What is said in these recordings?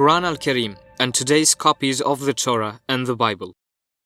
Quran al Karim and today's copies of the Torah and the Bible.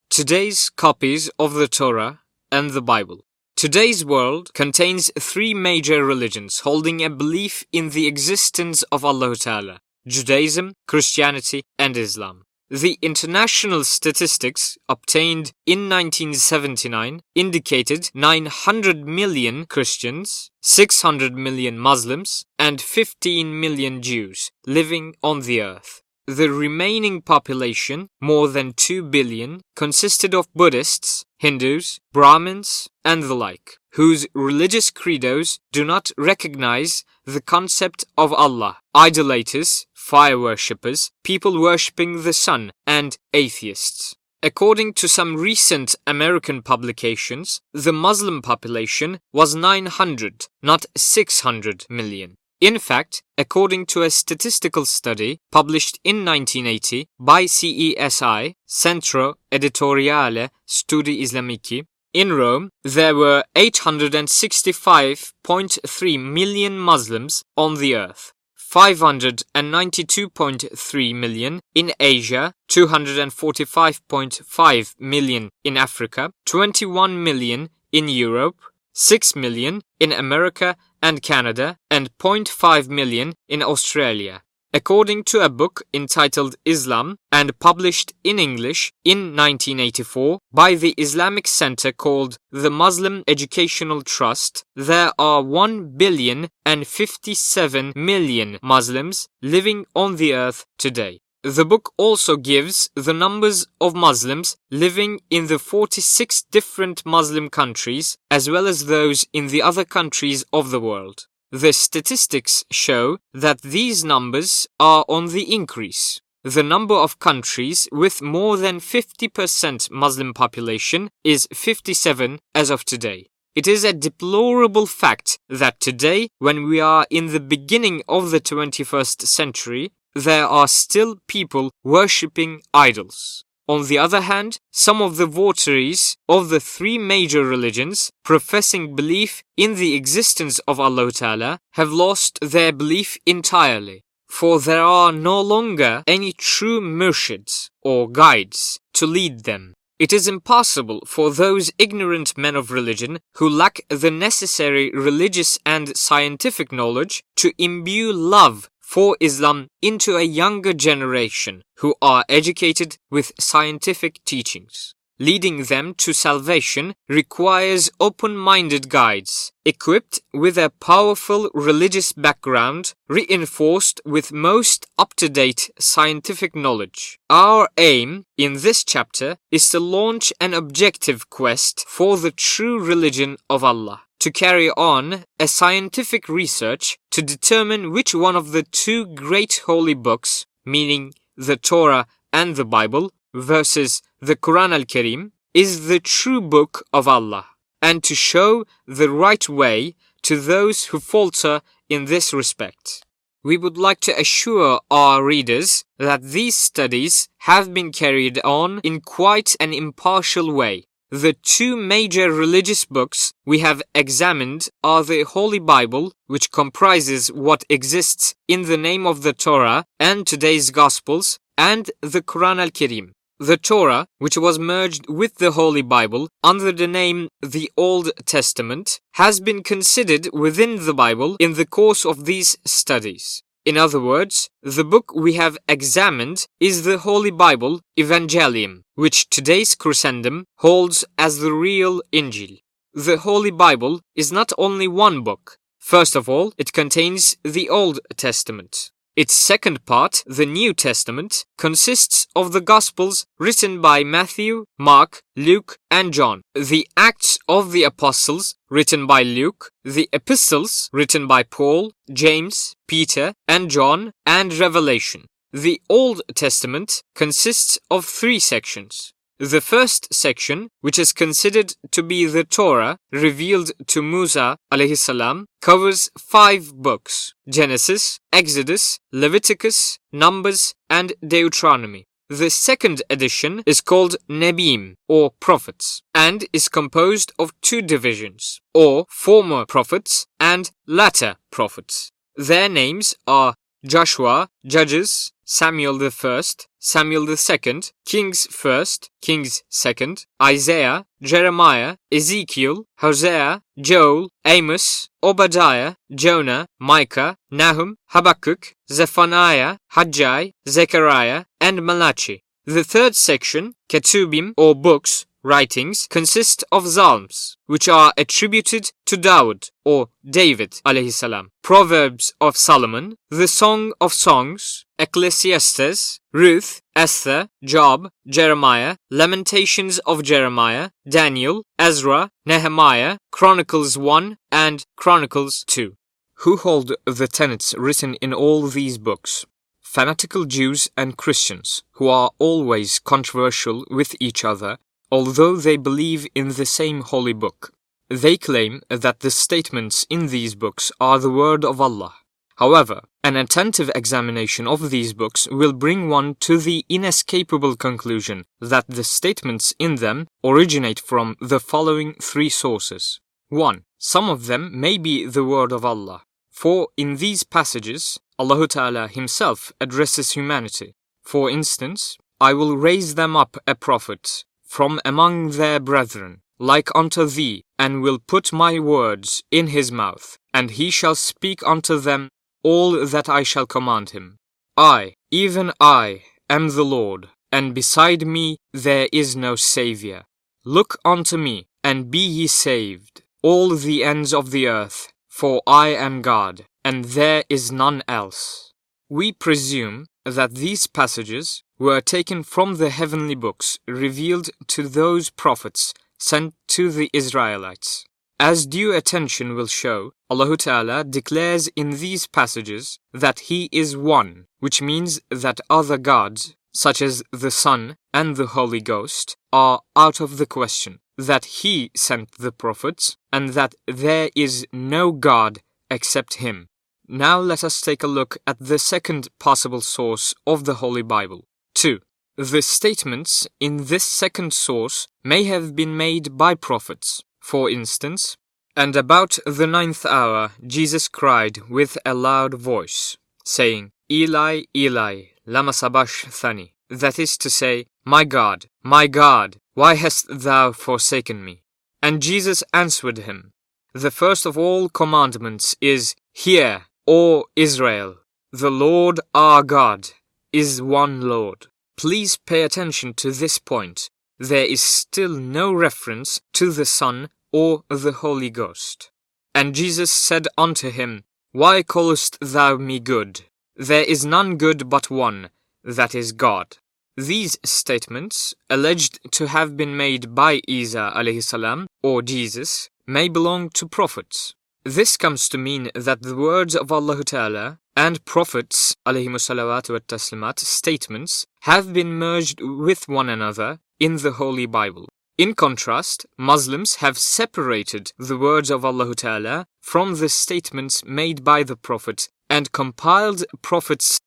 Today's copies of the Torah and the Bible. Today's world contains three major religions holding a belief in the existence of Allah Ta'ala Judaism, Christianity, and Islam. The international statistics obtained in 1979 indicated 900 million Christians, 600 million Muslims, and 15 million Jews living on the earth. The remaining population, more than 2 billion, consisted of Buddhists, Hindus, Brahmins, and the like, whose religious credos do not recognize the concept of Allah, idolaters, fire worshippers, people worshipping the sun, and atheists. According to some recent American publications, the Muslim population was 900, not 600 million. In fact, according to a statistical study published in 1980 by CESI, Centro Editoriale Studi Islamici, in Rome, there were 865.3 million Muslims on the earth. 592.3 million in Asia, 245.5 million in Africa, 21 million in Europe, 6 million in America and Canada, and 0.5 million in Australia according to a book entitled Islam and published in English in 1984 by the Islamic Center called the Muslim Educational Trust, there are 1 billion and 57 million Muslims living on the earth today. The book also gives the numbers of Muslims living in the 46 different Muslim countries as well as those in the other countries of the world. The statistics show that these numbers are on the increase. The number of countries with more than 50% Muslim population is 57 as of today. It is a deplorable fact that today, when we are in the beginning of the 21st century, there are still people worshipping idols. On the other hand, some of the votaries of the three major religions professing belief in the existence of Allah Ta'ala have lost their belief entirely. For there are no longer any true murshids or guides to lead them. It is impossible for those ignorant men of religion who lack the necessary religious and scientific knowledge to imbue love for Islam into a younger generation who are educated with scientific teachings. Leading them to salvation requires open-minded guides, equipped with a powerful religious background, reinforced with most up-to-date scientific knowledge. Our aim in this chapter is to launch an objective quest for the true religion of Allah to carry on a scientific research to determine which one of the two great holy books, meaning the Torah and the Bible, versus the Quran al Karim, is the true book of Allah, and to show the right way to those who falter in this respect. We would like to assure our readers that these studies have been carried on in quite an impartial way, the two major religious books we have examined are the Holy Bible, which comprises what exists in the name of the Torah and today's Gospels, and the Quran al Karim. The Torah, which was merged with the Holy Bible under the name the Old Testament, has been considered within the Bible in the course of these studies. In other words, the book we have examined is the Holy Bible, Evangelium, which today's Christendom holds as the real Injil. The Holy Bible is not only one book. First of all, it contains the Old Testament. Its second part, the New Testament, consists of the Gospels written by Matthew, Mark, Luke, and John, the Acts of the Apostles written by Luke, the Epistles written by Paul, James, Peter, and John, and Revelation. The Old Testament consists of three sections. The first section, which is considered to be the Torah revealed to Musa salam, covers five books Genesis, Exodus, Leviticus, Numbers, and Deuteronomy. The second edition is called Nebim, or prophets, and is composed of two divisions, or former prophets and latter prophets. Their names are Joshua, Judges, Samuel the first, Samuel second, Kings first, Kings second, Isaiah, Jeremiah, Ezekiel, Hosea, Joel, Amos, Obadiah, Jonah, Micah, Nahum, Habakkuk, Zephaniah, Haggai, Zechariah, and Malachi. The third section, Ketubim or books, writings consist of psalms, which are attributed to Dawood or David alayhi salam, Proverbs of Solomon, the Song of Songs, Ecclesiastes, Ruth, Esther, Job, Jeremiah, Lamentations of Jeremiah, Daniel, Ezra, Nehemiah, Chronicles 1 and Chronicles 2. Who hold the tenets written in all these books? Fanatical Jews and Christians, who are always controversial with each other although they believe in the same holy book. They claim that the statements in these books are the word of Allah. However, an attentive examination of these books will bring one to the inescapable conclusion that the statements in them originate from the following three sources. 1. Some of them may be the word of Allah. For in these passages, Allah Ta'ala himself addresses humanity. For instance, I will raise them up a prophet from among their brethren, like unto thee, and will put my words in his mouth, and he shall speak unto them all that I shall command him. I, even I, am the Lord, and beside me there is no Saviour. Look unto me, and be ye saved, all the ends of the earth, for I am God, and there is none else. We presume that these passages were taken from the heavenly books revealed to those prophets sent to the Israelites. As due attention will show, Allah Ta'ala declares in these passages that He is one, which means that other gods, such as the Son and the Holy Ghost, are out of the question, that He sent the prophets, and that there is no God except Him. Now let us take a look at the second possible source of the Holy Bible, 2. The statements in this second source may have been made by prophets. For instance, and about the ninth hour Jesus cried with a loud voice, saying, Eli, Eli, lama sabachthani. That is to say, My God, my God, why hast thou forsaken me? And Jesus answered him, The first of all commandments is, Hear, O Israel, the Lord our God is one Lord. Please pay attention to this point. There is still no reference to the Son or the Holy Ghost. And Jesus said unto him, Why callest thou me good? There is none good but one, that is God. These statements, alleged to have been made by Isa salam, or Jesus, may belong to prophets. This comes to mean that the words of Allah Ta'ala and Prophets statements have been merged with one another in the Holy Bible. In contrast, Muslims have separated the words of Allah Ta'ala from the statements made by the Prophet and compiled Prophets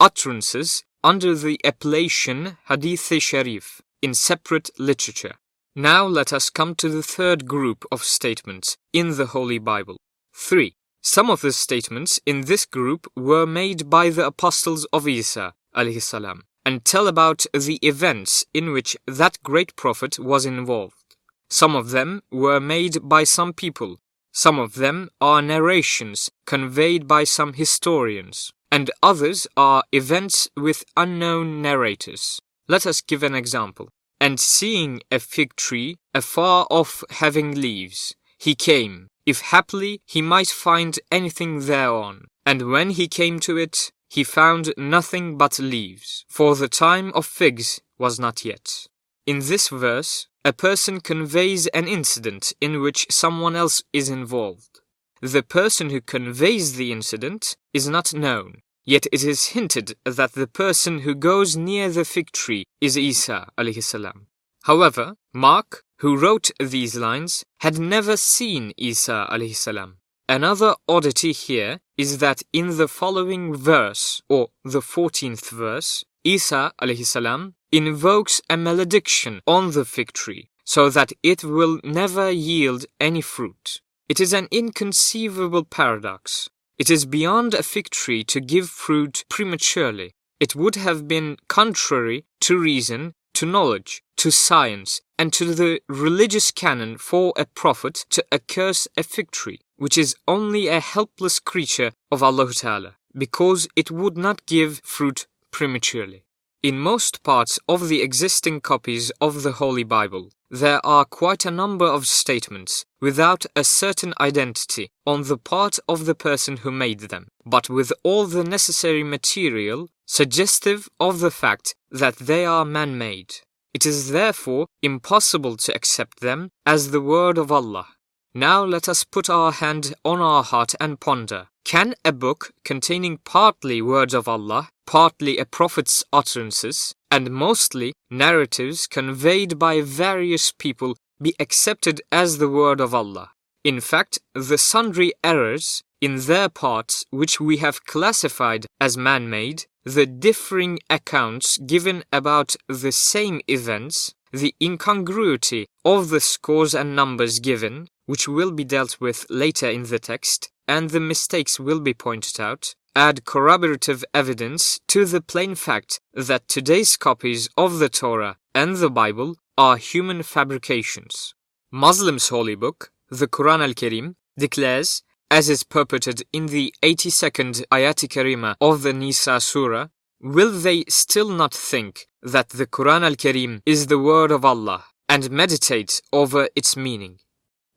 utterances under the appellation Hadith Sharif in separate literature. Now let us come to the third group of statements in the Holy Bible. 3. Some of the statements in this group were made by the apostles of Isa salam, and tell about the events in which that great prophet was involved. Some of them were made by some people, some of them are narrations conveyed by some historians, and others are events with unknown narrators. Let us give an example. And seeing a fig tree afar off having leaves, he came, if haply he might find anything thereon. And when he came to it, he found nothing but leaves, for the time of figs was not yet. In this verse, a person conveys an incident in which someone else is involved. The person who conveys the incident is not known, Yet it is hinted that the person who goes near the fig tree is Isa salam. However, Mark, who wrote these lines, had never seen Isa salam. Another oddity here is that in the following verse, or the 14th verse, Isa salam invokes a malediction on the fig tree so that it will never yield any fruit. It is an inconceivable paradox. It is beyond a fig tree to give fruit prematurely. It would have been contrary to reason, to knowledge, to science, and to the religious canon for a prophet to accuse a fig tree, which is only a helpless creature of Allah Ta'ala, because it would not give fruit prematurely. In most parts of the existing copies of the Holy Bible, there are quite a number of statements without a certain identity on the part of the person who made them, but with all the necessary material suggestive of the fact that they are man made. It is therefore impossible to accept them as the word of Allah. Now let us put our hand on our heart and ponder. Can a book containing partly words of Allah partly a prophet's utterances, and mostly narratives conveyed by various people be accepted as the word of Allah. In fact, the sundry errors in their parts which we have classified as man-made, the differing accounts given about the same events, the incongruity of the scores and numbers given, which will be dealt with later in the text, and the mistakes will be pointed out, add corroborative evidence to the plain fact that today's copies of the Torah and the Bible are human fabrications. Muslims' holy book, the Quran al-Karim, declares, as is purported in the 82nd ayat karima of the Nisa surah, will they still not think that the Quran al-Karim is the word of Allah and meditate over its meaning?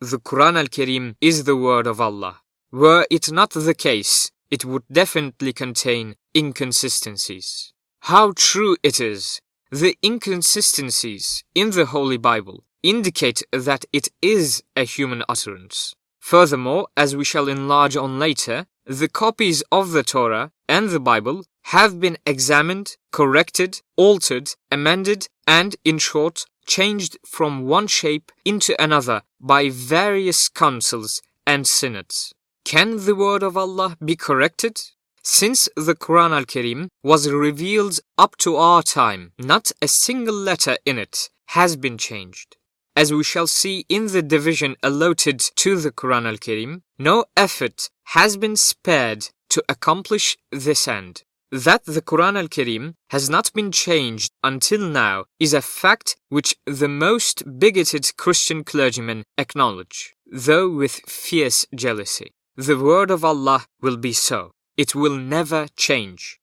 The Quran al-Karim is the word of Allah. Were it not the case, it would definitely contain inconsistencies. How true it is! The inconsistencies in the Holy Bible indicate that it is a human utterance. Furthermore, as we shall enlarge on later, the copies of the Torah and the Bible have been examined, corrected, altered, amended, and, in short, changed from one shape into another by various councils and synods. Can the word of Allah be corrected? Since the Quran al Karim was revealed up to our time, not a single letter in it has been changed. As we shall see in the division allotted to the Quran al Karim, no effort has been spared to accomplish this end. That the Quran al Karim has not been changed until now is a fact which the most bigoted Christian clergymen acknowledge, though with fierce jealousy. The word of Allah will be so. It will never change.